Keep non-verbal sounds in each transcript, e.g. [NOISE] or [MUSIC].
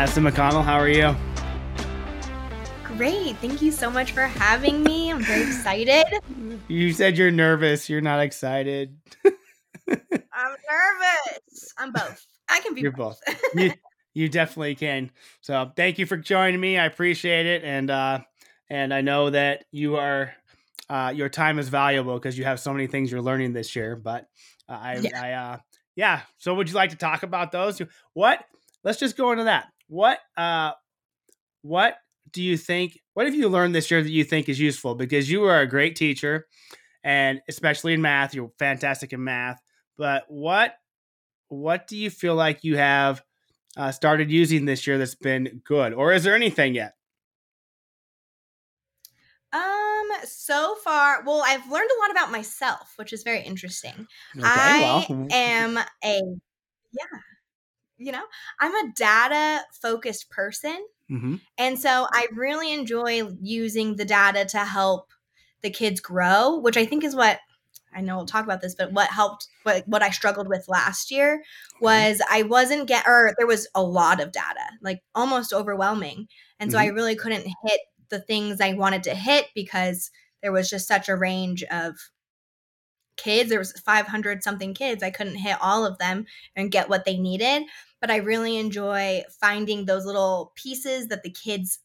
Madison McConnell, how are you? Great. Thank you so much for having me. I'm very excited. You said you're nervous. You're not excited. [LAUGHS] I'm nervous. I'm both. I can be You're both. you, you definitely can. So thank you for joining me. I appreciate it. And uh and I know that you are uh your time is valuable because you have so many things you're learning this year. But uh, I Yeah. I uh yeah. So would you like to talk about those? What let's just go into that. What uh what do you think what have you learned this year that you think is useful? Because you are a great teacher and especially in math, you're fantastic in math. But what what do you feel like you have uh, started using this year that's been good, or is there anything yet? Um, so far, well, I've learned a lot about myself, which is very interesting. Okay, I well, am a yeah, you know, I'm a data focused person. hmm And so I really enjoy using the data to help the kids grow, which I think is what I know we'll talk about this, but what helped what what I struggled with last year was I wasn't get or there was a lot of data, like almost overwhelming. And so I really couldn't hit the things I wanted to hit because there was just such a range of kids. There was 500 something kids. I couldn't hit all of them and get what they needed but I really enjoy finding those little pieces that the kids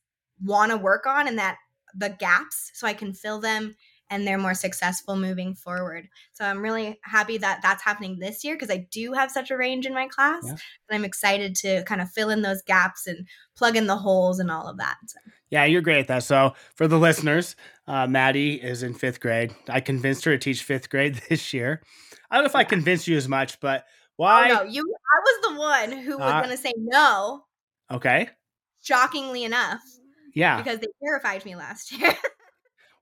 want to work on and that the gaps so I can fill them and they're more successful moving forward. So I'm really happy that that's happening this year because I do have such a range in my class Yeah. and I'm excited to kind of fill in those gaps and plug in the holes and all of that. So, yeah, you're great at that. So for the listeners, uh, Maddie is in fifth grade. I convinced her to teach fifth grade [LAUGHS] this year. I don't know if I convinced you as much, but oh why? no, you I was the one who was Uh, going to say no, Okay, shockingly enough, yeah. because they terrified me last [LAUGHS] year.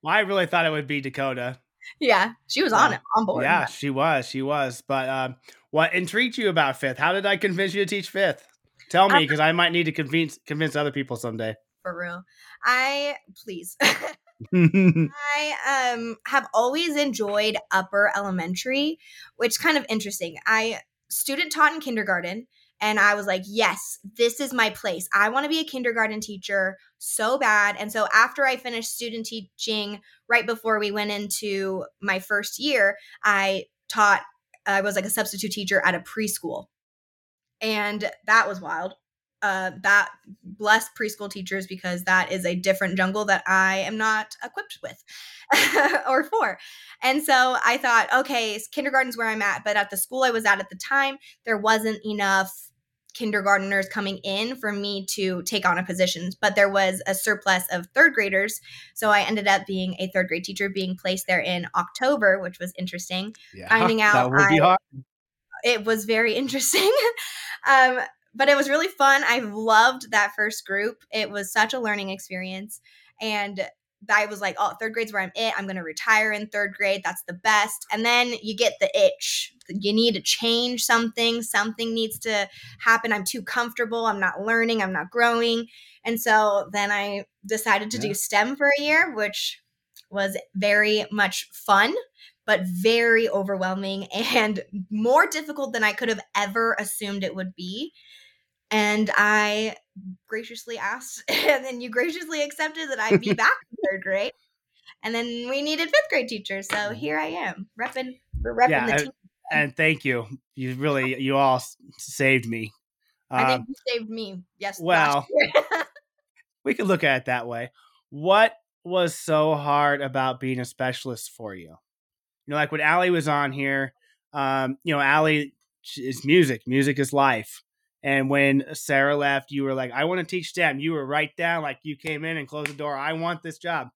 Well, I really thought it would be Dakota. yeah, she was on it on board. Yeah, she was. She was. But um, what intrigued you about fifth? How did I convince you to teach fifth? Tell me, Um, because I might need to convince convince other people someday. for real. I please. [LAUGHS] [LAUGHS] I um have always enjoyed upper elementary, which is kind of interesting. I student taught in kindergarten and I was like, "Yes, this is my place. I want to be a kindergarten teacher so bad." And so after I finished student teaching right before we went into my first year, I taught I was like a substitute teacher at a preschool. And that was wild. Uh, that bless preschool teachers because that is a different jungle that I am not equipped with [LAUGHS] or for. And so I thought, okay, kindergarten's where I'm at, but at the school I was at at the time, there wasn't enough kindergarteners coming in for me to take on a position, but there was a surplus of third graders. So I ended up being a third grade teacher, being placed there in October, which was interesting yeah, [LAUGHS] finding out that would be I- hard. it was very [LAUGHS] interesting. um, but it was really fun. I loved that first group. It was such a learning experience. And I was like, oh, third grade's where I'm it. I'm going to retire in third grade. That's the best. And then you get the itch. You need to change something. Something needs to happen. I'm too comfortable. I'm not learning. I'm not growing. And so then I decided to Yeah. do STEM for a year, which was very much fun but very overwhelming [LAUGHS] and more difficult than I could have ever assumed it would be. And I graciously asked, [LAUGHS] and then you graciously accepted that I'd be [LAUGHS] back in third grade. And then we needed fifth grade teachers. So here I am, repping, repping Yeah, the team. And thank you. You really, [LAUGHS] you all saved me. I Um, think you saved me. Yes. well, last year. we could look at it that way. What was so hard about being a specialist for you? You know, like when Allie was on here, um, you know, Allie is music, music is life. And when Sarah left, you were like, I want to teach STEM. You were right down, like you came in and closed the door. I want this job.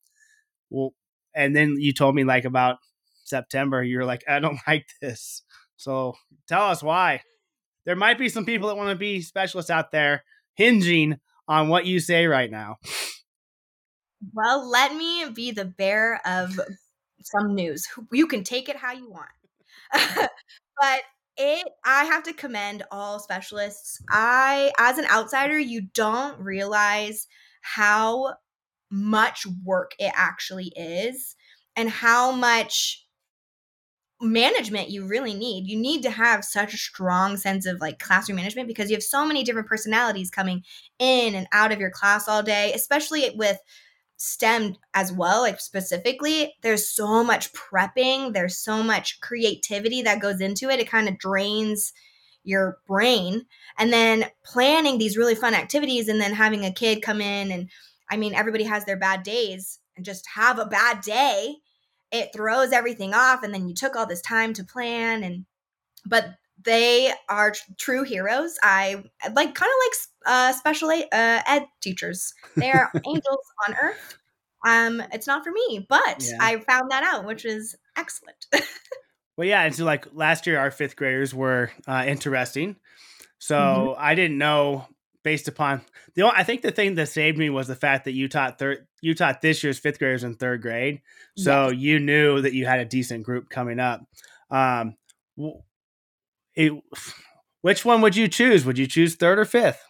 Well, and then you told me like about September, you're like, I don't [LAUGHS] like this. So tell us why. There might be some people that want to be specialists out there hinging on what you say right now. well, let me be the bearer of some news. You can take it how you want. [LAUGHS] but it I have to commend all specialists. I as an outsider, you don't realize how much work it actually is and how much management you really need. You need to have such a strong sense of like classroom management because you have so many different personalities coming in and out of your class all day, especially with STEM as well, like specifically, there's so much prepping, there's so much creativity that goes into it. It kind of drains your brain. And then planning these really fun activities and then having a kid come in and I mean, everybody has their bad days and just have a bad day it throws everything off and then you took all this time to plan and but they are true heroes i like kind of like uh, special ed, uh, ed teachers they are [LAUGHS] angels on earth um it's not for me but yeah. i found that out which is excellent well yeah and so like last year our fifth graders were uh, interesting so mm-hmm. i didn't know based upon the only, I think the thing that saved me was the fact that you taught third you taught this year's fifth graders in third grade, so yes. you knew that you had a decent group coming up. Um, it, which one would you choose? Would you choose third or fifth?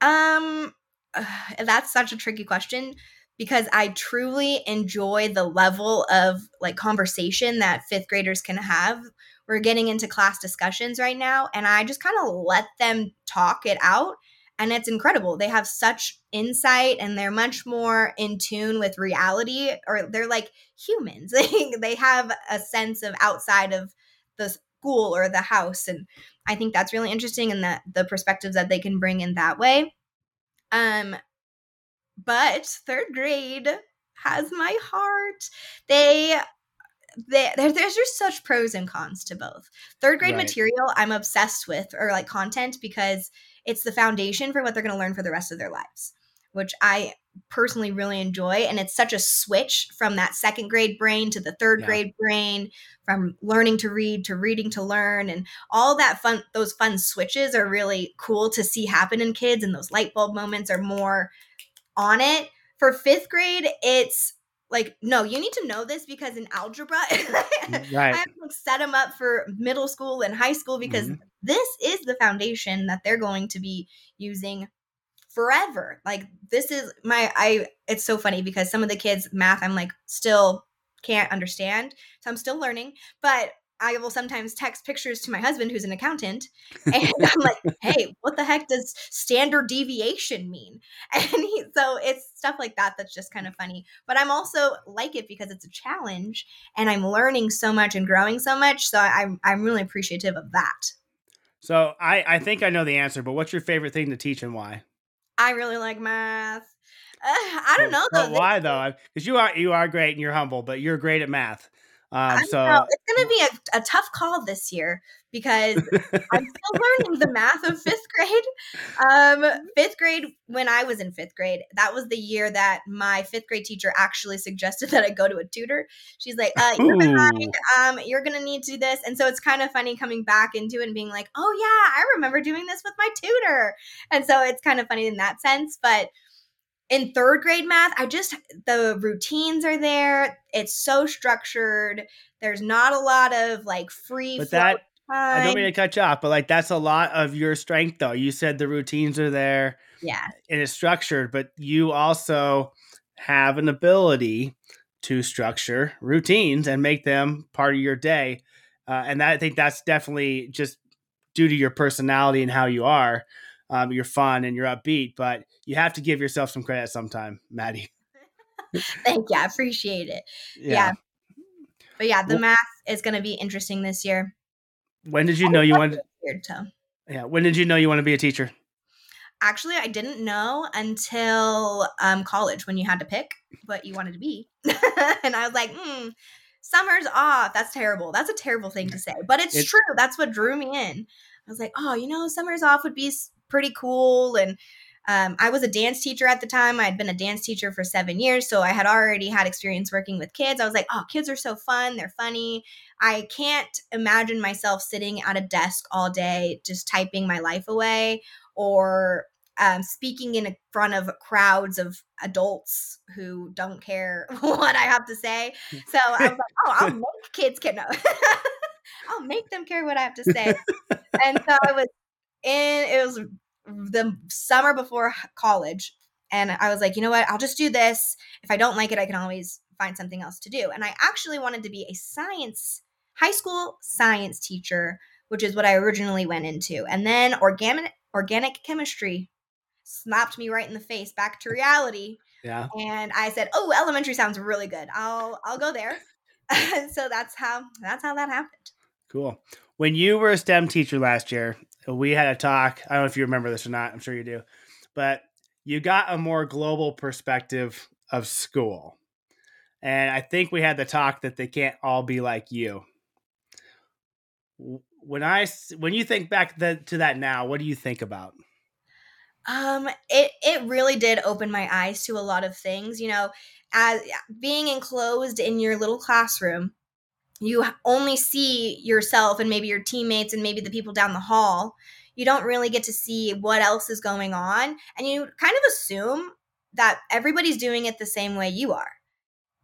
Um, [SIGHS] that's such a tricky question because I truly enjoy the level of like conversation that fifth graders can have. We're getting into class discussions right now, and I just kind of let them talk it out and it's incredible. They have such insight and they're much more in tune with reality or they're like humans. [LAUGHS] they have a sense of outside of the school or the house and I think that's really interesting and that the perspectives that they can bring in that way. Um but third grade has my heart. They they, there's just such pros and cons to both. Third grade right. material, I'm obsessed with, or like content, because it's the foundation for what they're going to learn for the rest of their lives, which I personally really enjoy. And it's such a switch from that second grade brain to the third yeah. grade brain, from learning to read to reading to learn. And all that fun, those fun switches are really cool to see happen in kids. And those light bulb moments are more on it. For fifth grade, it's like no you need to know this because in algebra [LAUGHS] mm, right. i have to set them up for middle school and high school because mm-hmm. this is the foundation that they're going to be using forever like this is my i it's so funny because some of the kids math i'm like still can't understand so i'm still learning but I will sometimes text pictures to my husband, who's an accountant, [LAUGHS] and I'm like, "Hey, what the heck does standard deviation mean?" [LAUGHS] And he, so it's stuff like that that's just kind of funny. But I'm also like it because it's a challenge, and I'm learning so much and growing so much. So I'm I'm really appreciative of that. So I I think I know the answer, but what's your favorite thing to teach and why? I really like math. Uh, [SIGHS] I don't know though. why though? Because you are you are great and you're humble, but you're great at math. Um, so know, it's going to be a, a, tough call this year because I'm still learning the math of fifth grade. Um, fifth grade, when I was in fifth grade, that was the year that my fifth grade teacher actually suggested [LAUGHS] that I go to a tutor. She's like, uh, "You're behind. Um, you're going to need to do this," and so it's kind of funny coming back into it and being like, "Oh yeah, I remember doing this with my tutor," and so it's kind of funny in that sense, but in third grade math, I just the routines are there. It's so structured. There's not a lot of like free. But that time. I don't mean to cut you off, but like that's a lot of your strength, though. You said the routines are there. Yeah, and it's structured, but you also have an ability to structure routines and make them part of your day. Uh, and that, I think that's definitely just due to your personality and how you are um, you're fun and you're upbeat, but you have to give yourself some credit sometime, Maddie. [LAUGHS] Thank you. I appreciate it. Yeah. yeah. But yeah, the well, math is going to be interesting this year. When did you know you wanted? Weird to. Yeah. When did you know you want to be a teacher? Actually, I didn't know until um, college when you had to pick what you wanted to be, [LAUGHS] and I was like, hmm, summer's off. That's terrible. That's a terrible thing to say, but it's, it's true. That's what drew me in. I was like, oh, you know, summer's off would be pretty cool. And um, I was a dance teacher at the time. I'd been a dance teacher for seven years. So I had already had experience working with kids. I was like, oh, kids are so fun. They're funny. I can't imagine myself sitting at a desk all day just typing my life away or um, speaking in front of crowds of adults who don't care [LAUGHS] what I have to say. So I was like, oh, I'll [LAUGHS] make kids care. No. [LAUGHS] I'll make them care what I have to say. and so I was in it was the summer before college and I was like, you know what? I'll just do this. If I don't like it, I can always find something else to do. And I actually wanted to be a science high school science teacher, which is what I originally went into. And then organic organic chemistry slapped me right in the face back to reality. Yeah. And I said, "Oh, elementary sounds really good. I'll I'll go there." [LAUGHS] so that's how that's how that happened. Cool. When you were a STEM teacher last year, we had a talk. I don't know if you remember this or not. I'm sure you do. But you got a more global perspective of school. And I think we had the talk that they can't all be like you. When I when you think back the, to that now, what do you think about? Um, it it really did open my eyes to a lot of things. You know, as being enclosed in your little classroom, you only see yourself and maybe your teammates and maybe the people down the hall. You don't really get to see what else is going on, and you kind of assume that everybody's doing it the same way you are.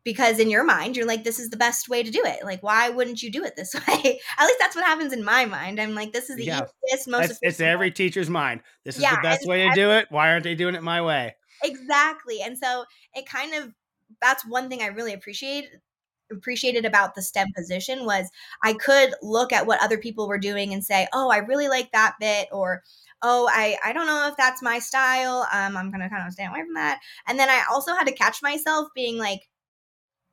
Because in your mind you're like this is the best way to do it. Like why wouldn't you do it this [LAUGHS] way? At least that's what happens in my mind. I'm like this is the yeah. easiest most it's, it's every teacher's mind. This is yeah, the best way to do it. Why aren't they doing it my way? Exactly and so it kind of that's one thing i really appreciate appreciated about the STEM position was I could look at what other people were doing and say, "Oh, I really like that bit," or "Oh, I I don't know if that's my style. Um, I'm gonna kind of stay away from that." And then I also had to catch myself being like,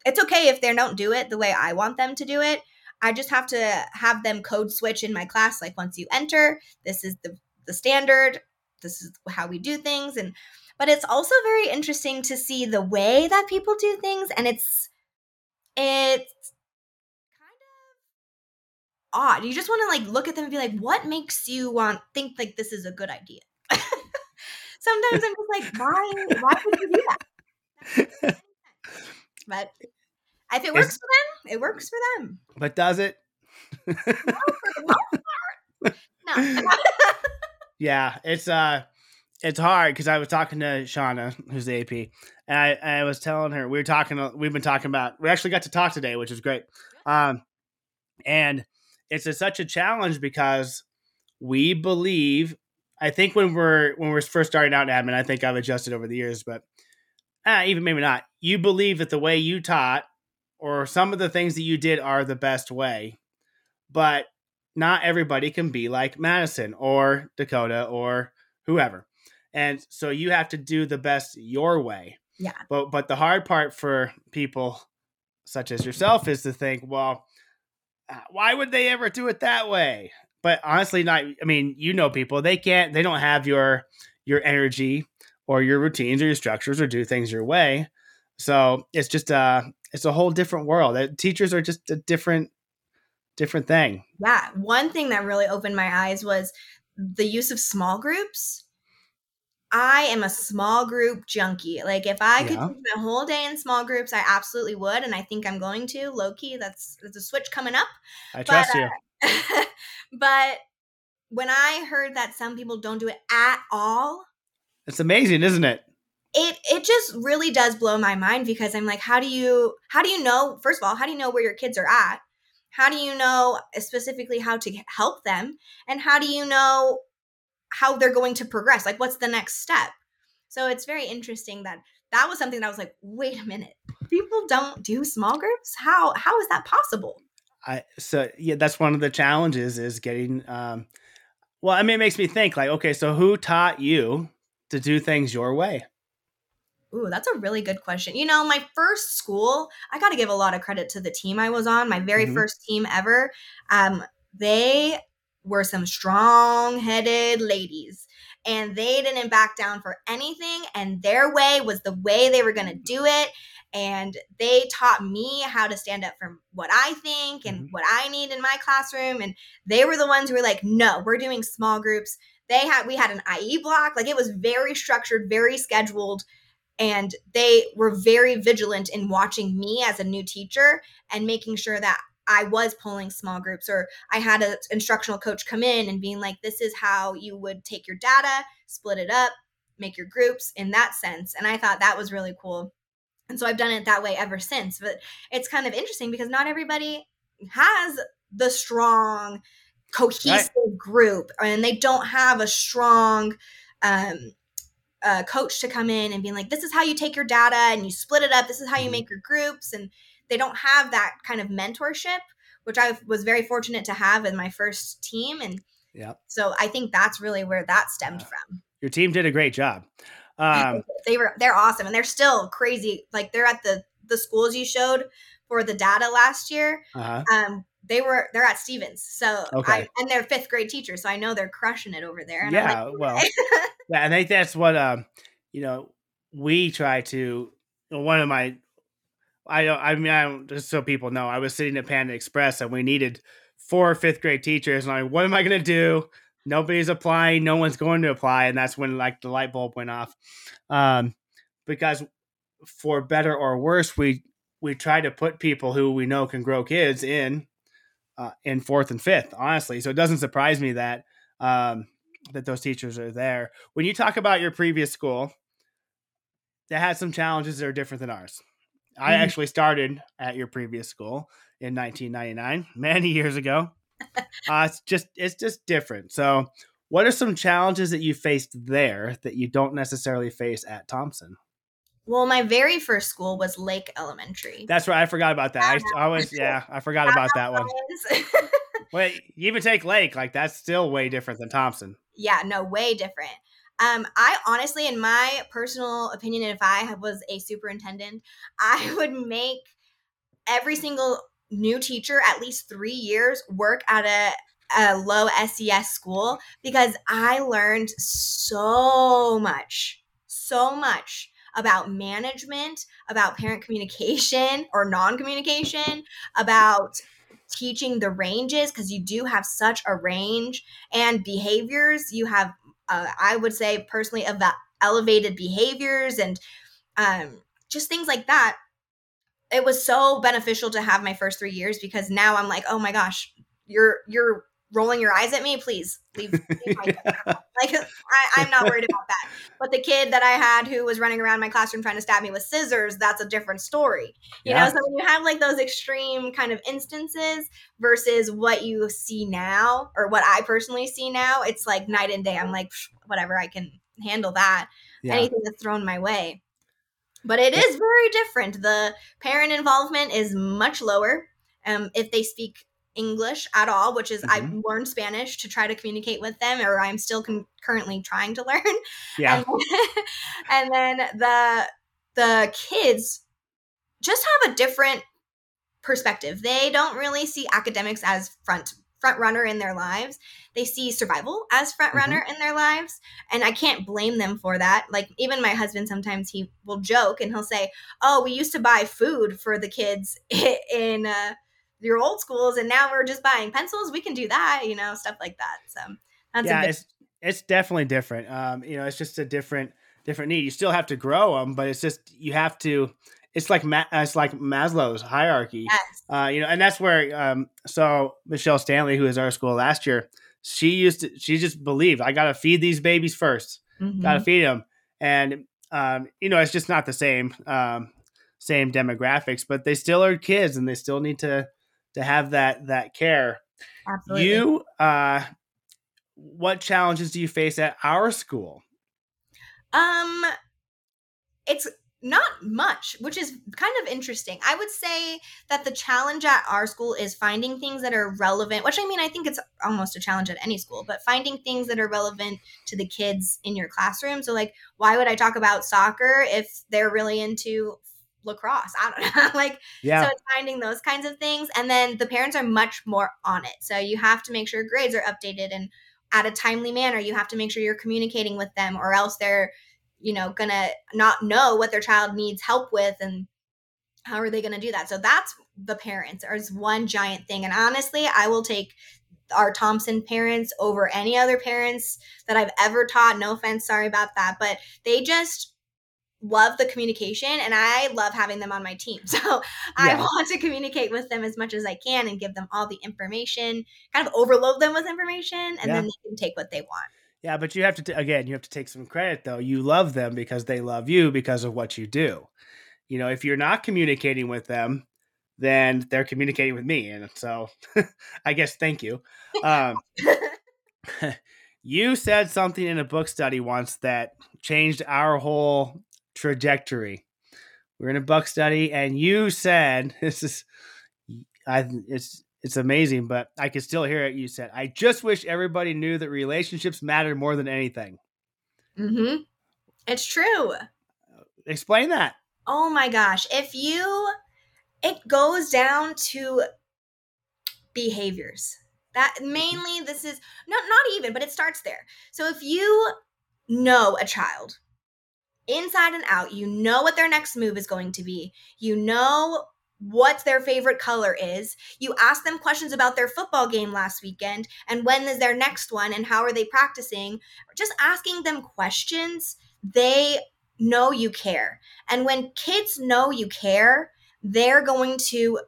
it's okay if they don't do it the way I want them to do it. I just have to have them code switch in my class. Like once you enter, this is the the standard. This is how we do things, and but it's also very interesting to see the way that people do things, and it's it's kind of odd. You just want to like look at them and be like, what makes you want think like this is a good idea? [LAUGHS] Sometimes I'm just like, [LAUGHS] why? Why would you do that? [LAUGHS] But if it works it's, for them, it works for them. But does it? no. no. yeah, it's uh it's hard because I was talking to Shauna, who's the AP, and I, I was telling her we were talking. We've been talking about. We actually got to talk today, which is great. Um, and it's a, such a challenge because we believe. I think when we're when we're first starting out in admin, I think I've adjusted over the years, but uh, even maybe not. You believe that the way you taught or some of the things that you did are the best way, but not everybody can be like Madison or Dakota or whoever. And so you have to do the best your way. Yeah. But but the hard part for people such as yourself is to think, well, uh, why would they ever do it that way? But honestly, not. I mean, you know, people they can't. They don't have your your energy or your routines or your structures or do things your way. So it's just a it's a whole different world. That teachers are just a different different thing. Yeah, one thing that really opened my eyes was the use of small groups. I am a small group junkie. Like if I could yeah. my whole day in small groups, I absolutely would, and I think I'm going to. Low key, that's that's a switch coming up. I trust but, uh, you. [LAUGHS] but when I heard that some people don't do it at all, it's amazing, isn't it? It it just really does blow my mind because I'm like, how do you how do you know? First of all, how do you know where your kids are at? How do you know specifically how to help them? And how do you know how they're going to progress? Like, what's the next step? So it's very interesting that that was something that I was like, wait a minute, people don't do small groups. How how is that possible? I so yeah, that's one of the challenges is getting. um Well, I mean, it makes me think like, okay, so who taught you to do things your way? Ooh, that's a really good question. You know, my first school, I got to give a lot of credit to the team I was on, my very mm-hmm. first team ever. Um, they were some strong headed ladies and they didn't back down for anything. And their way was the way they were going to do it. And they taught me how to stand up for what I think and mm-hmm. what I need in my classroom. And they were the ones who were like, no, we're doing small groups they had we had an IE block, like it was very structured, very scheduled, and they were very vigilant in watching me as a new teacher and making sure that I was pulling small groups or I had an instructional coach come in and being like, this is how you would take your data, split it up, make your groups in that sense. And I thought that was really cool. And so I've done it that way ever since. But it's kind of interesting because not everybody has the strong cohesive right. group and they don't have a strong um, uh, coach to come in and being like this is how you take your data and you split it up this is how you mm-hmm. make your groups and they don't have that kind of mentorship which I was very fortunate to have in my first team. And yeah, so I think that's really where that stemmed from. your team did a great job. Um, they were they're awesome and they're still crazy. Like they're at the the schools you showed for the data last year. uh-huh. Um, they were they're at Stevens, so Okay. I, and they're fifth grade teachers, so I know they're crushing it over there. And Yeah, like, well. Yeah, I think that's what um, you know, we try to. One of my, I don't. I mean, I don't. Just so people know, I was sitting at Panda Express and we needed four fifth grade teachers, and I'm like, what am I going to do? Nobody's applying. No one's going to apply, and that's when like the light bulb went off, um, because for better or worse, we we try to put people who we know can grow kids in uh, in fourth and fifth. Honestly, so it doesn't surprise me that um, that those teachers are there. When you talk about your previous school, that had some challenges that are different than ours. I Mhm. actually started at your previous school in 1999, [LAUGHS] many years ago. [LAUGHS] uh, it's just it's just different. So, what are some challenges that you faced there that you don't necessarily face at Thompson? well, my very first school was Lake Elementary. That's right. I forgot about that. I, I was [LAUGHS] yeah, I forgot about that one. Wait, you even take Lake, like that's still way different than Thompson. yeah, no, way different. Um, I honestly, in my personal opinion, if I was a superintendent, [LAUGHS] I would make every single new teacher at least three years work at a a low SES school because I learned so much, so much about management, about parent communication [LAUGHS] or non communication, about teaching the ranges because you do have such a range and behaviors. You have, uh, I would say personally, about elevated behaviors and um, just things like that. It was so beneficial to have my first three years because now I'm like, oh my gosh, you're you're rolling your eyes at me. Please leave, leave [LAUGHS] my like I, I'm not worried about that. But the kid that I had who was running around my classroom trying to stab me with scissors, that's a different story. You Yeah. know, so when you have like those extreme kind of instances versus what you see now or what I personally see now, it's like night and day. I'm like, whatever, I can handle that. Yeah. Anything that's thrown my way. But it is very different. The parent involvement is much lower. Um, if they speak English at all, which is I've learned Spanish to try to communicate with them, or I'm still con- currently trying to [LAUGHS] learn. Yeah. And, and then the the kids just have a different perspective. They don't really see academics as front front runner in their lives. They see survival as front runner in their lives, and I can't blame them for that. Like even my husband sometimes he will joke and he'll say, "Oh, we used to buy food for the kids [LAUGHS] in uh, your old schools, and now we're just buying pencils. We can do that, you know, stuff like that." So that's yeah, a bit it's it's definitely different. Um, you know, it's just a different different need. You still have to grow them, but it's just you have to. It's like Ma- it's like Maslow's hierarchy. yes. Uh, you know, and that's where um, so Michelle Stanley, who was our school last year, she used to she just believed I got to feed these babies 1st Mhm. got to feed them, and um, you know, it's just not the same um, same demographics, but they still are kids, and they still need to to have that that care. Absolutely. You, uh, what challenges do you face at our school? Um, it's not much, which is kind of interesting. I would say that the challenge at our school is finding things that are relevant, which I mean, I think it's almost a challenge at any school, but finding things that are relevant to the kids in your classroom. So, like, why would I talk about soccer if they're really into lacrosse? I don't know. [LAUGHS] like, Yeah, so it's finding those kinds of things. And then the parents are much more on it. So you have to make sure grades are updated and at a timely manner. You have to make sure you're communicating with them or else they're, you know, gonna not know what their child needs help with and how are they gonna do that? So that's the parents is one giant thing. And honestly, I will take our Thompson parents over any other parents that I've ever taught. No offense, sorry about that. But they just love the communication and I love having them on my team. [LAUGHS] So I want to communicate with them as much as I can and give them all the information, kind of overload them with information, and Yeah. then they can take what they want. yeah, but you have to t- again, you have to take some credit though. You love them because they love you because of what you do. You know, if you're not communicating with them, then they're communicating with me, and so [LAUGHS] I guess thank you. Um, [LAUGHS] you said something in a book study once that changed our whole trajectory. We are in a book study, and you said, [LAUGHS] "This is, I, it's, it's amazing, but I can still hear it. You said, I just wish everybody knew that relationships matter more than anything. Mm-hmm. It's true. Explain that. Oh my gosh. If you, it goes down to behaviors. That mainly this is not not even, but it starts there. So if you know a child inside and out, you know what their next move is going to be. You know what their favorite color is. You ask them questions about their football game last weekend and when is their next one and how are they practicing. Just asking them questions, they know you care. And when kids know you care, they're going to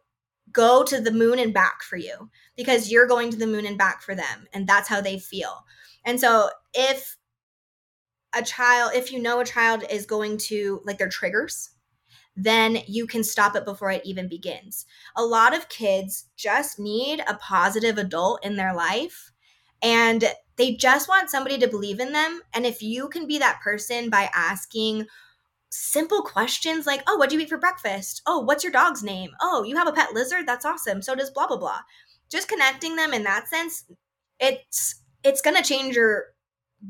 go to the moon and back for you because you're going to the moon and back for them. And that's how they feel. And so if a child, if you know a child is going to like their triggers, then you can stop it before it even begins. A lot of kids just need a positive adult in their life and they just want somebody to believe in them. And if you can be that person by asking simple questions like, oh, what do you eat for breakfast? Oh, what's your dog's name? Oh, you have a pet lizard? That's awesome. So does blah, blah, blah. Just connecting them in that sense, it's it's gonna change your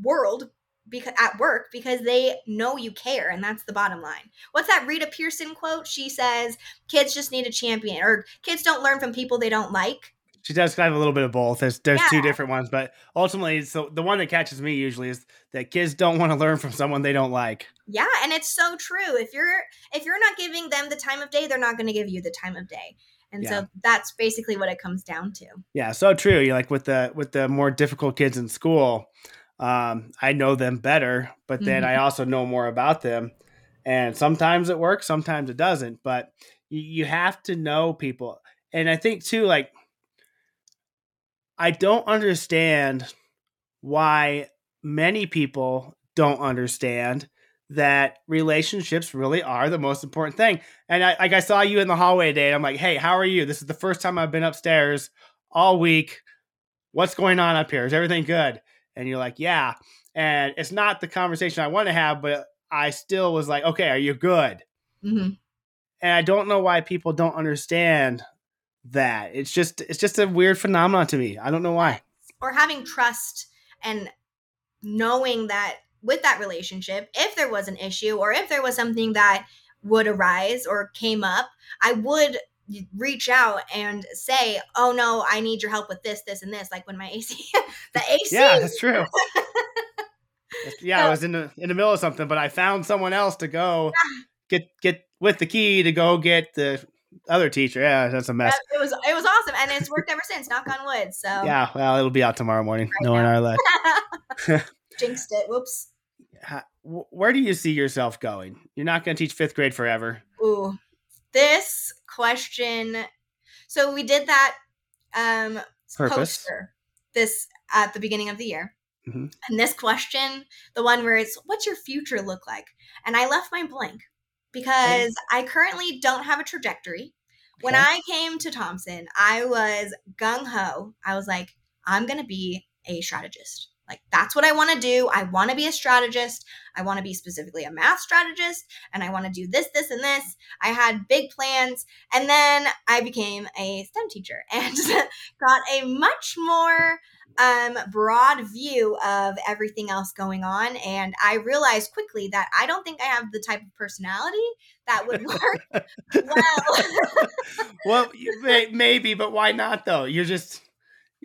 world because at work because they know you care and that's the bottom line. What's that Rita Pierson quote? She says kids just need a champion or kids don't learn from people they don't like. She does kind of a little bit of both. There's there's yeah. two different ones, but ultimately, so the one that catches me usually is that kids don't want to learn from someone they don't like. Yeah, and it's so true. If you're if you're not giving them the time of day, they're not going to give you the time of day. And yeah. so that's basically what it comes down to. Yeah, so true. You like with the with the more difficult kids in school, um, I know them better, but then mm-hmm. I also know more about them. And sometimes it works, sometimes it doesn't. But you, you have to know people. And I think too, like I don't understand why many people don't understand that relationships really are the most important thing. And I like I saw you in the hallway today and I'm like, "Hey, how are you? This is the first time I've been upstairs all week. What's going on up here? Is everything good?" And you're like, "Yeah." And it's not the conversation I want to have, but I still was like, "Okay, are you good?" Mm-hmm. And I don't know why people don't understand that. It's just it's just a weird phenomenon to me. I don't know why. Or having trust and knowing that with that relationship, if there was an issue or if there was something that would arise or came up, I would reach out and say, "Oh no, I need your help with this, this, and this." Like when my [LAUGHS] AC, the AC. [LAUGHS] Yeah, that's true. [LAUGHS] yeah, so, I was in the in the middle of something, but I found someone else to go get get with the key to go get the other teacher. Yeah, that's a mess. It was it was awesome, and it's worked ever since. Knock on wood. So yeah, well, it'll be out tomorrow morning. Right no one are left. Jinxed it. Whoops. Where do you see yourself going? You're not going to teach fifth grade forever. Ooh, this question. So we did that um Purpose. poster this at the beginning of the year. Mm-hmm. And this question, the one where it's what's your future look like? And I left mine blank because I currently don't have a trajectory. When I came to Thompson, I was gung ho. I was like, I'm going to be a strategist. Like, that's what I want to do. I want to be a strategist. I want to be specifically a math strategist. And I want to do this, this, and this. I had big plans. And then I became a STEM teacher [LAUGHS] and got a much more um, broad view of everything else going on. And I realized quickly that I don't think I have the type of personality that would [LAUGHS] work well. well, [LAUGHS] maybe, but why not though? You're just.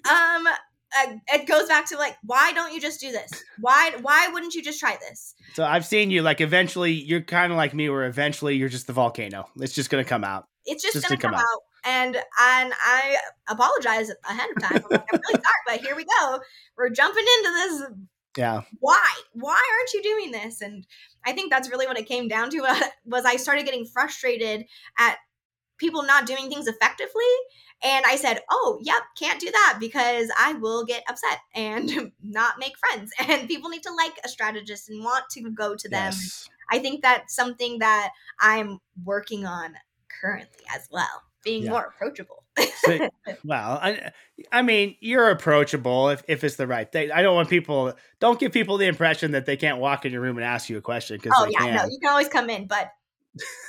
Um, uh, it goes back to like why don't you just do this why why wouldn't you just try this so i've seen you like eventually you're kind of like me where eventually you're just the volcano it's just gonna come out it's just, just gonna, come, come out. out and and I apologize ahead of time. I'm, like, I'm really sorry, but here we go. We're jumping into this. Yeah. Why? Why aren't you doing this? And I think that's really what it came down to. Was I started getting frustrated at people not doing things effectively, and I said, "Oh, yep, can't do that because I will get upset and [LAUGHS] not make friends. [LAUGHS] And people need to like a strategist and want to go to them." Yes. I think that's something that I'm working on currently as well being yeah. more approachable. so, [LAUGHS] well, I, I mean, you're approachable if, if it's the right thing. I don't want people don't give people the impression that they can't walk in your room and ask you a question. Because oh yeah, can. no, you can always come in, but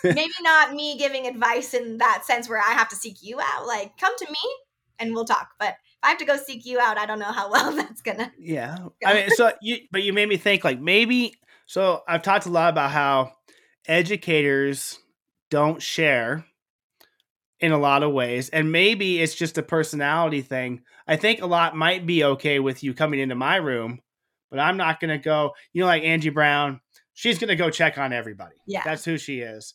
maybe not me giving advice in that sense where I have to seek you out. Like, come to me and we'll talk. But if I have to go seek you out, I don't know how well [LAUGHS] that's gonna. Yeah, I mean, so you, but you made me think like maybe. So I've talked a lot about how educators don't share in a lot of ways, and maybe it's just a personality thing. I think a lot might be okay with you coming into my room, but I'm not gonna go. You know, like Angie Brown, she's gonna go check on everybody. Yeah. that's who she is.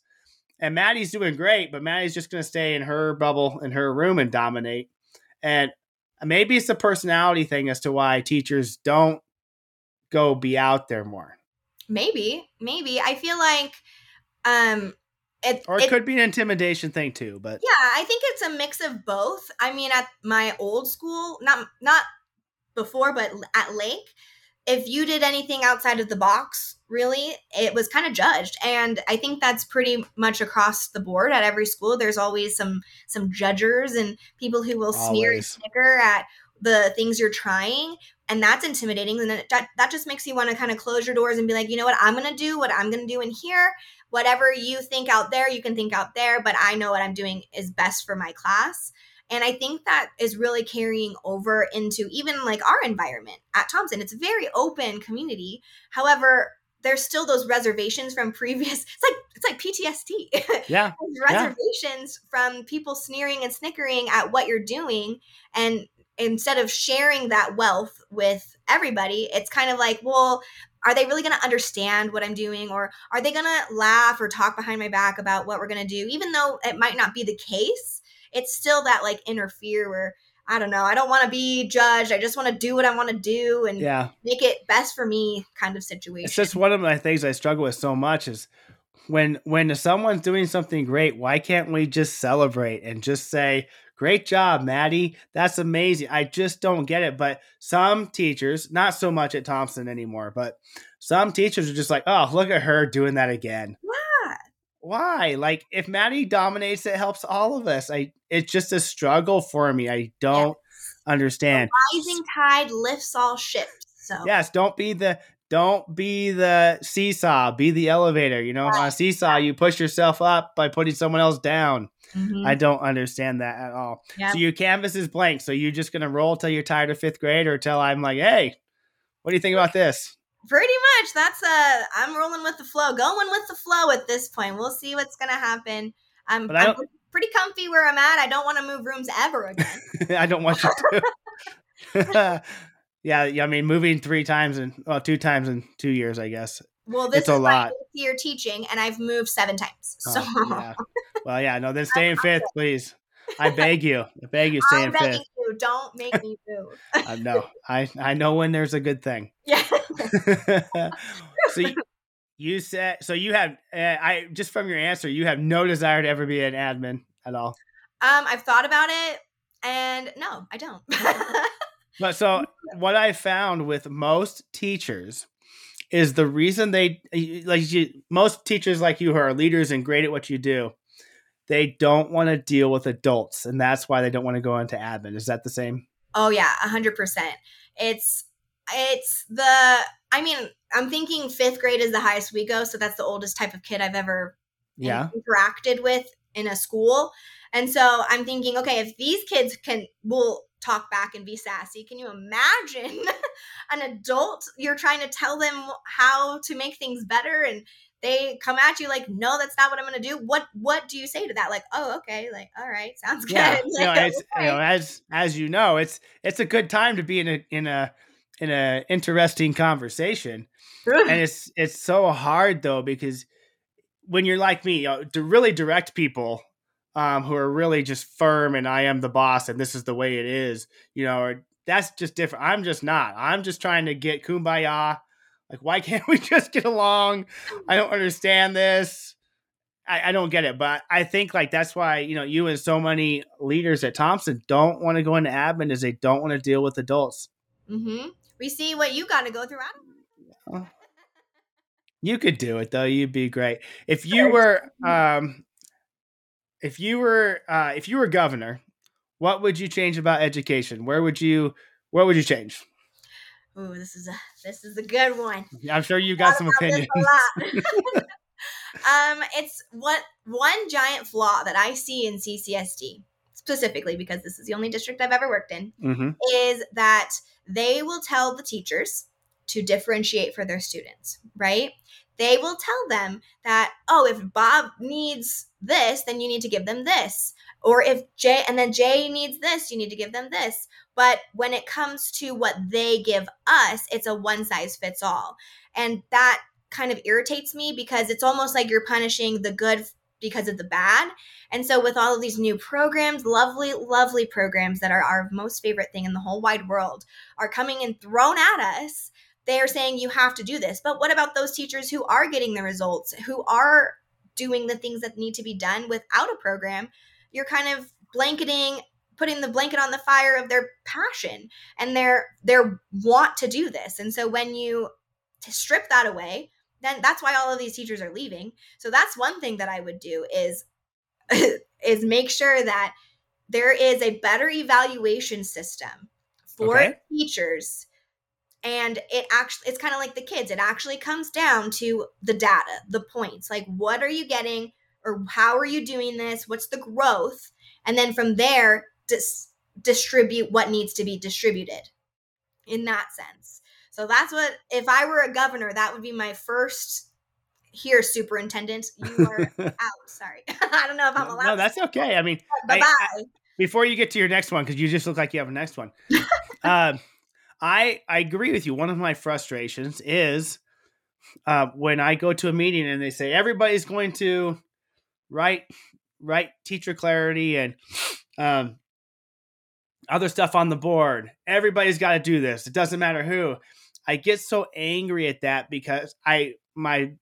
And Maddie's doing great, but Maddie's just gonna stay in her bubble in her room and dominate. And maybe it's a personality thing as to why teachers don't go be out there more. Maybe, maybe. I feel like um it, Or it, it- could be an intimidation thing too, but yeah, I think it's a mix of both. I mean, at my old school, not not before, but at Lake, if you did anything outside of the box, really, it was kind of judged. And I think that's pretty much across the board at every school. There's always some some judgers and people who will sneer and snicker at the things you're trying and that's intimidating and that, that just makes you want to kind of close your doors and be like you know what i'm gonna do what i'm gonna do in here whatever you think out there you can think out there but i know what i'm doing is best for my class and i think that is really carrying over into even like our environment at thompson. It's a very open community. However there's still those reservations from [LAUGHS] previous it's like it's like ptsd [LAUGHS] yeah, those Yeah. reservations from people sneering and snickering at what you're doing. And instead of sharing that wealth with everybody it's kind of like well are they really going to understand what i'm doing? Or are they going to laugh or talk behind my back about what we're going to do? Even though it might not be the case it's still that like interfere where i don't know i don't want to be judged i just want to do what i want to do and yeah. make it best for me kind of situation It's just one of my things I struggle with so much is when when someone's doing something great, why can't we just celebrate and just say, "Great job, Maddie. That's amazing." I just don't get it. But some teachers, not so much at Thompson anymore, but some teachers are just like, "Oh, look at her doing that again." Why? Like if Maddie dominates, it helps all of us. I it's just a struggle for me. I don't understand. rising tide lifts all ships so Yes, don't be the don't be the seesaw, be the elevator. You know, on a seesaw, you push yourself up by putting someone else down. Mhm. I don't understand that at all. Yeah. So your canvas is blank. So you're just gonna roll till you're tired of fifth grade, or till I'm like, hey, what do you think about this? Pretty much. That's uh I'm rolling with the flow, going with the flow at this point. We'll see what's gonna happen. I'm, I'm pretty comfy where I'm at. I don't want to move rooms ever again. [LAUGHS] I don't want you to. [LAUGHS] yeah, yeah. I mean, moving three times and well, two times in two years, I guess. Well, this It's a is my lot. year teaching, and I've moved seven times. So Oh, yeah. Well, yeah. No, then [LAUGHS] stay in fifth, please. I beg you. I beg you, stay I'm in fifth. You, don't make me move. [LAUGHS] I know. I I know when there's a good thing. [LAUGHS] yeah. [LAUGHS] so you, you said so you have uh, I just from your answer you have no desire to ever be an admin at all. Um, I've thought about it, and no, I don't. But so what I found with most teachers is the reason they like you, most teachers like you who are leaders and great at what you do, they don't want to deal with adults, and that's why they don't want to go into admin. Is that the same? Oh yeah, a hundred percent. It's it's the I mean, I'm thinking fifth grade is the highest we go, so that's the oldest type of kid I've ever Yeah. interacted with in a school. And so I'm thinking, okay, if these kids can will talk back and be sassy, can you imagine [LAUGHS] an adult you're trying to tell them how to make things better and they come at you like, no, that's not what I'm gonna do. What what do you say to that? Like, oh, okay, like, all right, sounds good. Yeah, you know, it's, you know, [LAUGHS] as as you know, it's it's a good time to be in a in a in a interesting conversation, and it's it's so hard though because when you're like me, you know, to really direct people um, who are really just firm and I am the boss and this is the way it is, you know, or that's just different. I'm just not. I'm just trying to get kumbaya. Like, why [LAUGHS] can't we just get along? I don't understand this. I, I don't get it, but I think like that's why you know you and so many leaders at Thompson don't want to go into admin is they don't want to deal with adults. Mm-hmm. We see what you got to go through. I You could do it though. You'd be great if you were um if you were uh if you were governor. What would you change about education? Where would you where would you change? Ooh, this is a this is a good one. I'm sure you got some opinions. [LAUGHS] [LAUGHS] um, it's what one giant flaw that I see in CCSD. Specifically because this is the only district I've ever worked in, hmm is that they will tell the teachers to differentiate for their students, right? They will tell them that, oh, if Bob needs this, then you need to give them this. Or if Jay, and then Jay needs this, you need to give them this. But when it comes to what they give us, it's a one size fits all. And that kind of irritates me because it's almost like you're punishing the good because of the bad. And so, with all of these new programs, lovely, lovely programs that are our most favorite thing in the whole wide world, are coming and thrown at us. They are saying you have to do this. But what about those teachers who are getting the results, who are doing the things that need to be done without a program? You're kind of blanketing putting the blanket on the fire of their passion and their their want to do this. And so when you strip that away, then that's why all of these teachers are leaving. So that's one thing that I would do is [LAUGHS] is make sure that there is a better evaluation system for Okay. teachers and it actually it's kind of like the kids it actually comes down to the data the points like what are you getting or how are you doing this? What's the growth? And then from there dis- distribute what needs to be distributed in that sense. So that's what if i were a governor that would be my first here superintendent you [LAUGHS] are out. Sorry. [LAUGHS] I don't know if i'm allowed no, that's okay. I mean, [LAUGHS] bye I- bye before you get to your next one, because you just look like you have a next one. um, I I agree with you. One of my frustrations is uh, when I go to a meeting and they say everybody's going to write write teacher clarity and um, other stuff on the board. Everybody's got to do this. It doesn't matter who. I get so angry at that because I my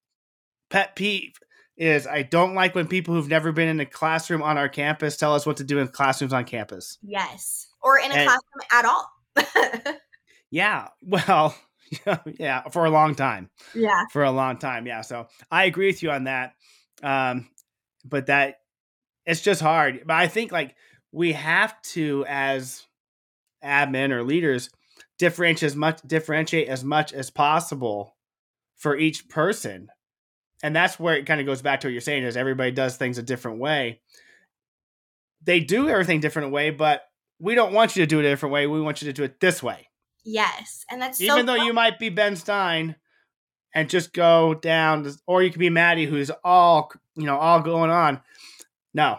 pet peeve is I don't like when people who've never been in a classroom on our campus tell us what to do in classrooms on campus. yes or in a And- classroom at all [LAUGHS] Yeah, [LAUGHS] well, yeah, for a long time. yeah For a long time, yeah. So I agree with you on that. Um, but that it's just hard. But I think like we have to, as admin or leaders, differentiate as much differentiate as much as possible for each person. And that's where it kind of goes back to what you're saying is everybody does things a different way. They do everything different way, but we don't want you to do it a different way. We want you to do it this way. Yes and that's Even so though fun. you might be Ben Stein and just go down, or you could be Maddie, who's all you know, all going on. No,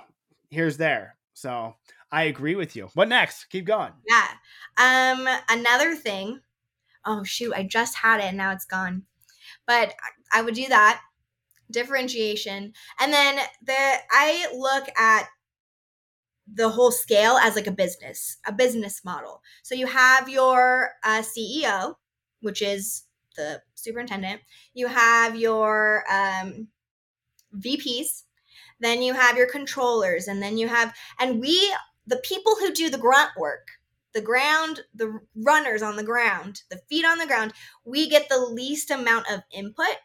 here's there. So I agree with you. What next? Keep going. Yeah. Um, another thing. Oh shoot, I just had it and now it's gone. But I I would do that differentiation, and then the I look at the whole scale as like a business, a business model. So you have your uh, CEO, which is the superintendent. You have your um, VPs. Then you have your controllers, and then you have, and we the people who do the grunt work, the ground, the runners on the ground, the feet on the ground, we get the least amount of input.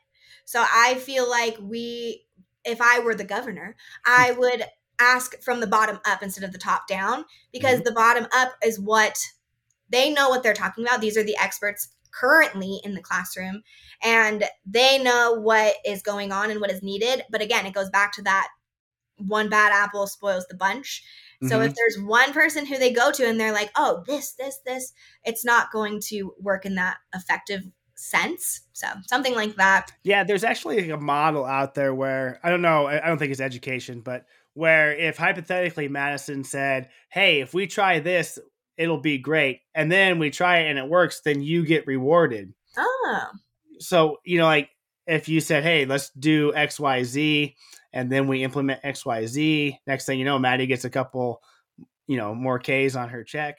So I feel like we, if I were the governor, I [LAUGHS] would ask from the bottom up instead of the top down because the bottom up is what they know what they're talking about. These are the experts currently in the classroom and they know what is going on and what is needed. But again, it goes back to that one bad apple spoils the bunch. So Mhm. if there's one person who they go to and they're like, "Oh, this, this, this," it's not going to work in that effective sense. So something like that. Yeah, there's actually a model out there where I don't know, I don't think it's education, but where if hypothetically Madison said, "Hey, if we try this, it'll be great," and then we try it and it works, then you get rewarded. Oh, So you know, like if you said, "Hey, let's do X, Y, Z," and then we implement X, Y, Z, next thing you know, Maddie gets a couple, you know, more K's on her check.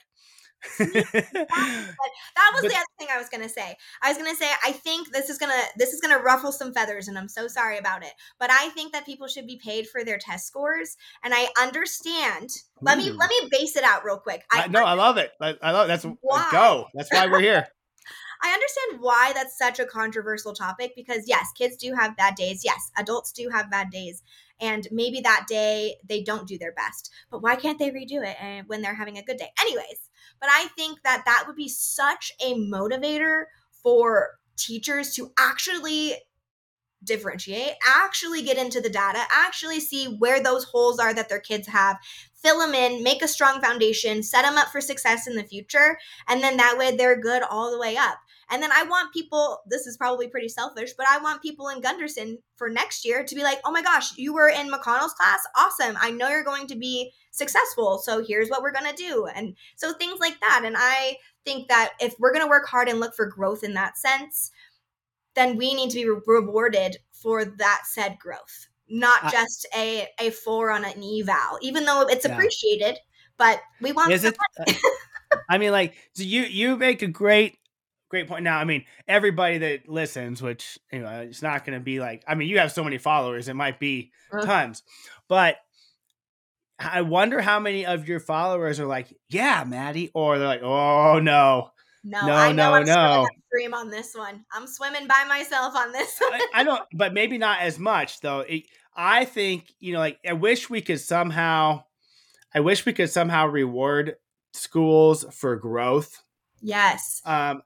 [LAUGHS] that was But- the other thing I was gonna say. I was gonna say I think this is gonna this is gonna ruffle some feathers, and I'm so sorry about it. But I think that people should be paid for their test scores, and I understand. Let me let me base it out real quick. I I, no, I love it. I, I love that's uh, Why? go. That's why we're here. [LAUGHS] I understand why that's such a controversial topic because yes, kids do have bad days. Yes, adults do have bad days. And maybe that day they don't do their best. But why can't they redo it and when they're having a good day? Anyways, but I think that that would be such a motivator for teachers to actually differentiate, actually get into the data, actually see where those holes are that their kids have, fill them in, make a strong foundation, set them up for success in the future. And then that way they're good all the way up. And then I want people, this is probably pretty selfish, but I want people in Gunderson for next year to be like, oh my gosh, you were in McConnell's class? Awesome. I know you're going to be successful. So here's what we're going to do. And so things like that. And I think that if we're going to work hard and look for growth in that sense, then we need to be re- rewarded for that said growth, not just a, a four on an eval, even though it's yeah. appreciated. But we want. Is it? Uh, I mean, like, so you you make a great great point. Now, I mean, everybody that listens, which you know, it's not going to be like. I mean, you have so many followers; it might be uh-huh. tons, but I wonder how many of your followers are like, "Yeah, Maddie," or they're like, "Oh no." No, no, I know no, I'm no. Dream on this one. I'm swimming by myself on this. [LAUGHS] I, I, don't, but maybe not as much though. It, I think you know, like I wish we could somehow, I wish we could somehow reward schools for growth. Yes. Um,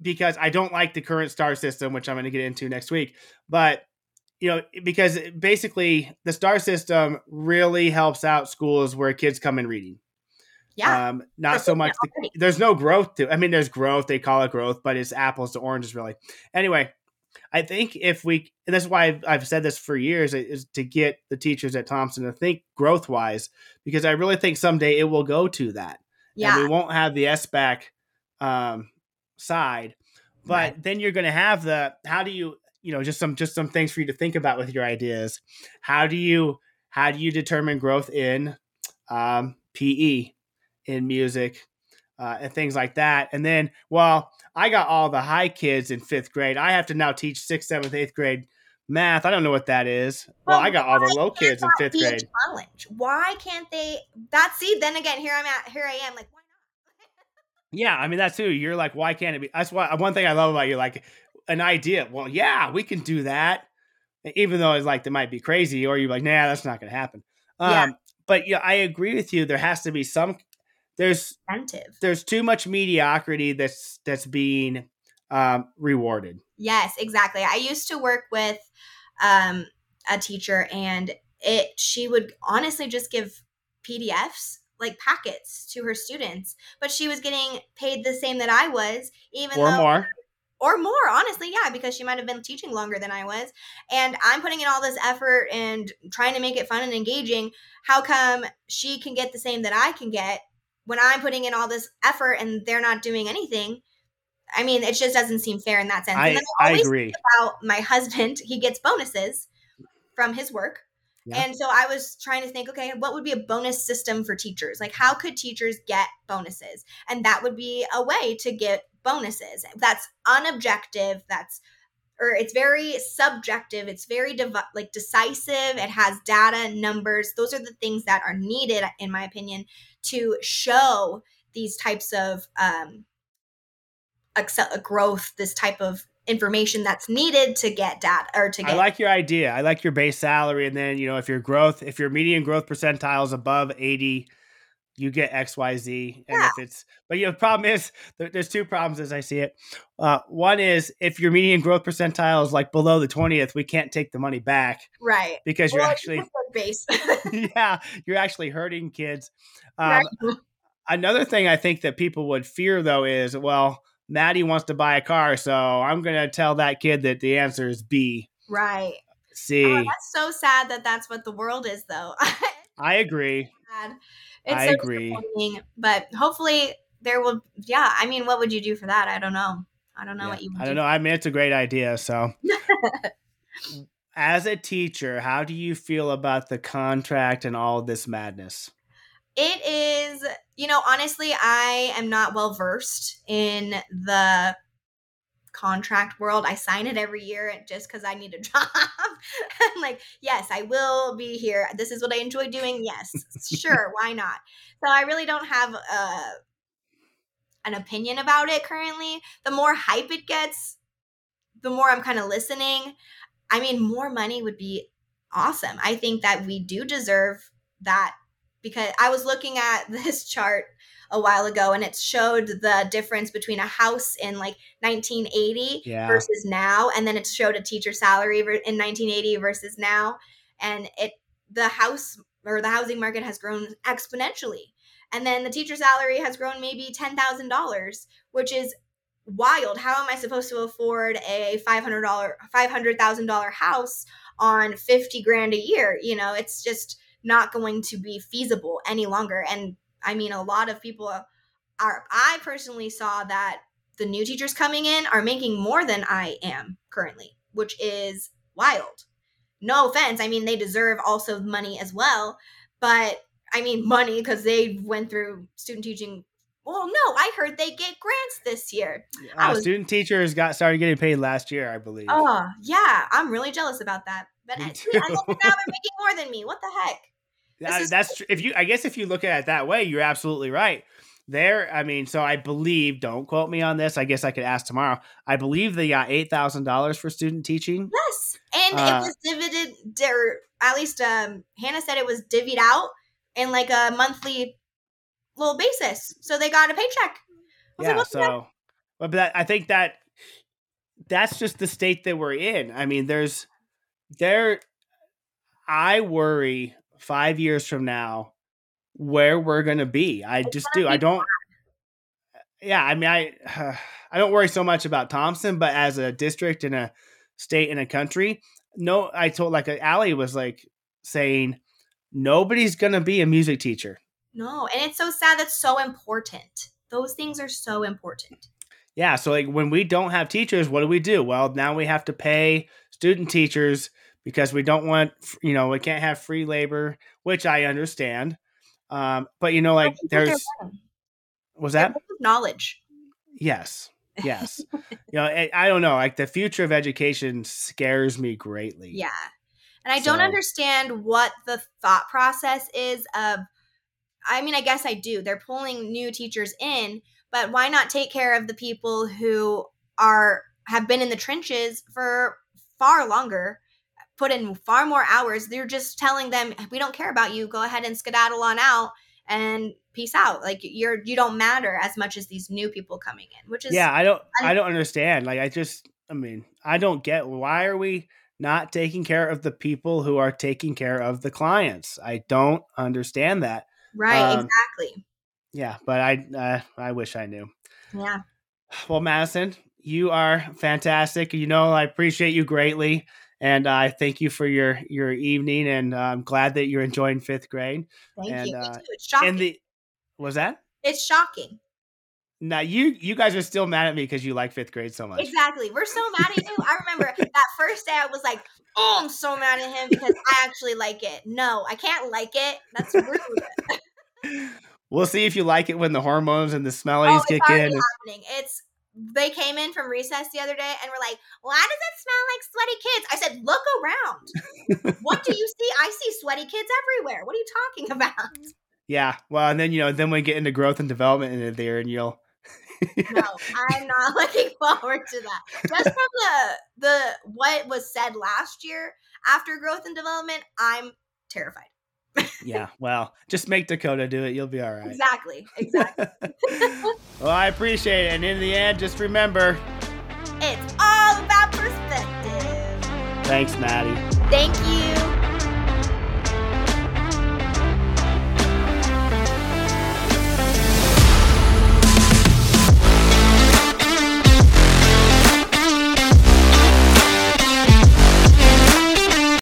because I don't like the current star system, which I'm going to get into next week. But you know, because basically the star system really helps out schools where kids come in reading. Yeah. Um, not so much. The, there's no growth to. I mean, there's growth. They call it growth, but it's apples to oranges, really. Anyway, I think if we, and that's why I've, I've said this for years, is to get the teachers at Thompson to think growth wise, because I really think someday it will go to that. Yeah. And we won't have the SBAC um, side but right. then you're going to have the how do you you know just some just some things for you to think about with your ideas. How do you how do you determine growth in um, pe in music uh, and things like that? And then well i got all the high kids in fifth grade. I have to now teach sixth seventh eighth grade math. I don't know what that is. Well, well i got all the low kids in fifth grade. challenge? Why can't they that see then again here i'm at here i am like yeah, I mean that too. You're like, why can't it be? That's why one thing I love about you, like an idea. Well, yeah, we can do that, even though it's like that might be crazy, or you're like, nah, that's not going to happen. Um, yeah. But yeah, I agree with you. There has to be some. There's incentive. There's too much mediocrity that's that's being um, rewarded. Yes, exactly. I used to work with um, a teacher, and it she would honestly just give PDFs like packets to her students, but she was getting paid the same that I was, even or though, more. Or more, honestly, yeah, because she might have been teaching longer than I was. And I'm putting in all this effort and trying to make it fun and engaging. How come she can get the same that I can get when I'm putting in all this effort and they're not doing anything? I mean, it just doesn't seem fair in that sense. I, I, I agree. [LAUGHS] About my husband, he gets bonuses from his work And so I was trying to think, okay, what would be a bonus system for teachers? Like, how could teachers get bonuses? And that would be a way to get bonuses. That's unobjective. That's or it's very subjective. It's very div- like decisive. It has data, numbers. Those are the things that are needed, in my opinion, to show these types of um, excel- growth, this type of information that's needed to get data or to get. I like your idea. I like your base salary, and then you know if your growth, if your median growth percentile is above eighty, you get X Y Z. And yeah. if it's, but you know, the problem is there, there's two problems as I see it. Uh, one is if your median growth percentile is like below the twentieth, we can't take the money back, right? Because well, you're actually base. [LAUGHS] yeah, you're actually hurting kids. Um, right. Another thing I think that people would fear though is well Maddie wants to buy a car, so I'm going to tell that kid that the answer is B. Right. See. Oh, that's so sad that that's what the world is, though. [LAUGHS] I agree. It's I so agree. But hopefully there will. Yeah, I mean, what would you do for that? I don't know. I don't know yeah, what you. I don't do. know. I mean, it's a great idea. So, [LAUGHS] as a teacher, how do you feel about the contract and all this madness? It is, you know, honestly, I am not well versed in the contract world. I sign it every year just because I need a [LAUGHS] job. I'm like, yes, I will be here. This is what I enjoy doing. Yes, sure, why not? So I really don't have uh, an opinion about it currently. The more hype it gets, the more I'm kind of listening. I mean, more money would be awesome. I think that we do deserve that because I was looking at [LAUGHS] this chart a while ago and it showed the difference between a house in like 1980 yeah. versus now and then it showed a teacher salary in 1980 versus now and it the house or the housing market has grown exponentially. And then the teacher salary has grown maybe $10,000, which is wild. How am I supposed to afford a $500 $500,000 house on 50 grand a year? You know, it's just not going to be feasible any longer. And I mean, a lot of people are I personally saw that the new teachers coming in are making more than I am currently, which is wild. No offense. I mean, they deserve also money as well, but I mean, money because they went through student teaching. Well, no, I heard they get grants this year. Uh, was, student teachers got started getting paid last year, I believe. Oh, yeah. I'm really jealous about that. But I, now they're making more than me. What the heck? That, that's true. If you, I guess, if you look at it that way, you're absolutely right. There, I mean, so I believe. Don't quote me on this. I guess I could ask tomorrow. I believe they got eight thousand dollars for student teaching. Yes, and uh, it was divided, or at least um, Hannah said it was divvied out in like a monthly little basis. So they got a paycheck. Yeah. Like, so, but that, I think that that's just the state that we're in. I mean, there's there. I worry five years from now where we're gonna be. I just do. I don't. Yeah, I mean, I uh, [SIGHS] I don't worry so much about Thompson, but as a district and a state and a country, no, I told like Allie was like saying nobody's gonna be a music teacher. No, and it's so sad. That's so important. Those things are so important. Yeah, so like when we don't have teachers, what do we do? Well, now we have to pay student teachers because we don't want, you know, we can't have free labor, which I understand. Um, but you know, like there's was that knowledge? Yes, yes. [LAUGHS] you know, I, I, don't know. Like the future of education scares me greatly. Yeah, and I so. don't understand what the thought process is of. I mean, I guess I do. They're pulling new teachers in, but why not take care of the people who are have been in the trenches for far longer put in far more hours. They're just telling them, we don't care about you. Go ahead and skedaddle on out and peace out. Like you're you don't matter as much as these new people coming in, which is Yeah, I don't I don't understand. Like I just I mean, I don't get why are we not taking care of the people who are taking care of the clients? I don't understand that. Right, um, exactly. Yeah, but I uh, I wish I knew. Yeah. Well, Madison, you are fantastic. You know, I appreciate you greatly. And I uh, thank you for your your evening, and uh, I'm glad that you're enjoying fifth grade. Thank and, you. Uh, it's shocking. And the was that? It's shocking. Now you you guys are still mad at me because you like fifth grade so much. Exactly. We're so mad at you. I remember that first day I was like, oh, I'm so mad at him because I actually like it. No, I can't like it. That's rude. [LAUGHS] we'll see if you like it when the hormones and the smellies oh, kick in. Happening. It's they came in from recess the other day and were like, "Why does it smell like sweaty kids?" I said, "Look around. what do you see? I see sweaty kids everywhere. What are you talking about?" Yeah, well, and then you know, then we get into growth and development into there, and you'll. no, I'm [LAUGHS] not [LAUGHS] looking forward to that. Just from the the what was said last year after growth and development, I'm terrified yeah, well, just make Dakota do it. You'll be all right. Exactly. Exactly. [LAUGHS] well, I appreciate it. And in the end, just remember it's all about perspective. Thanks, Maddie. Thank you.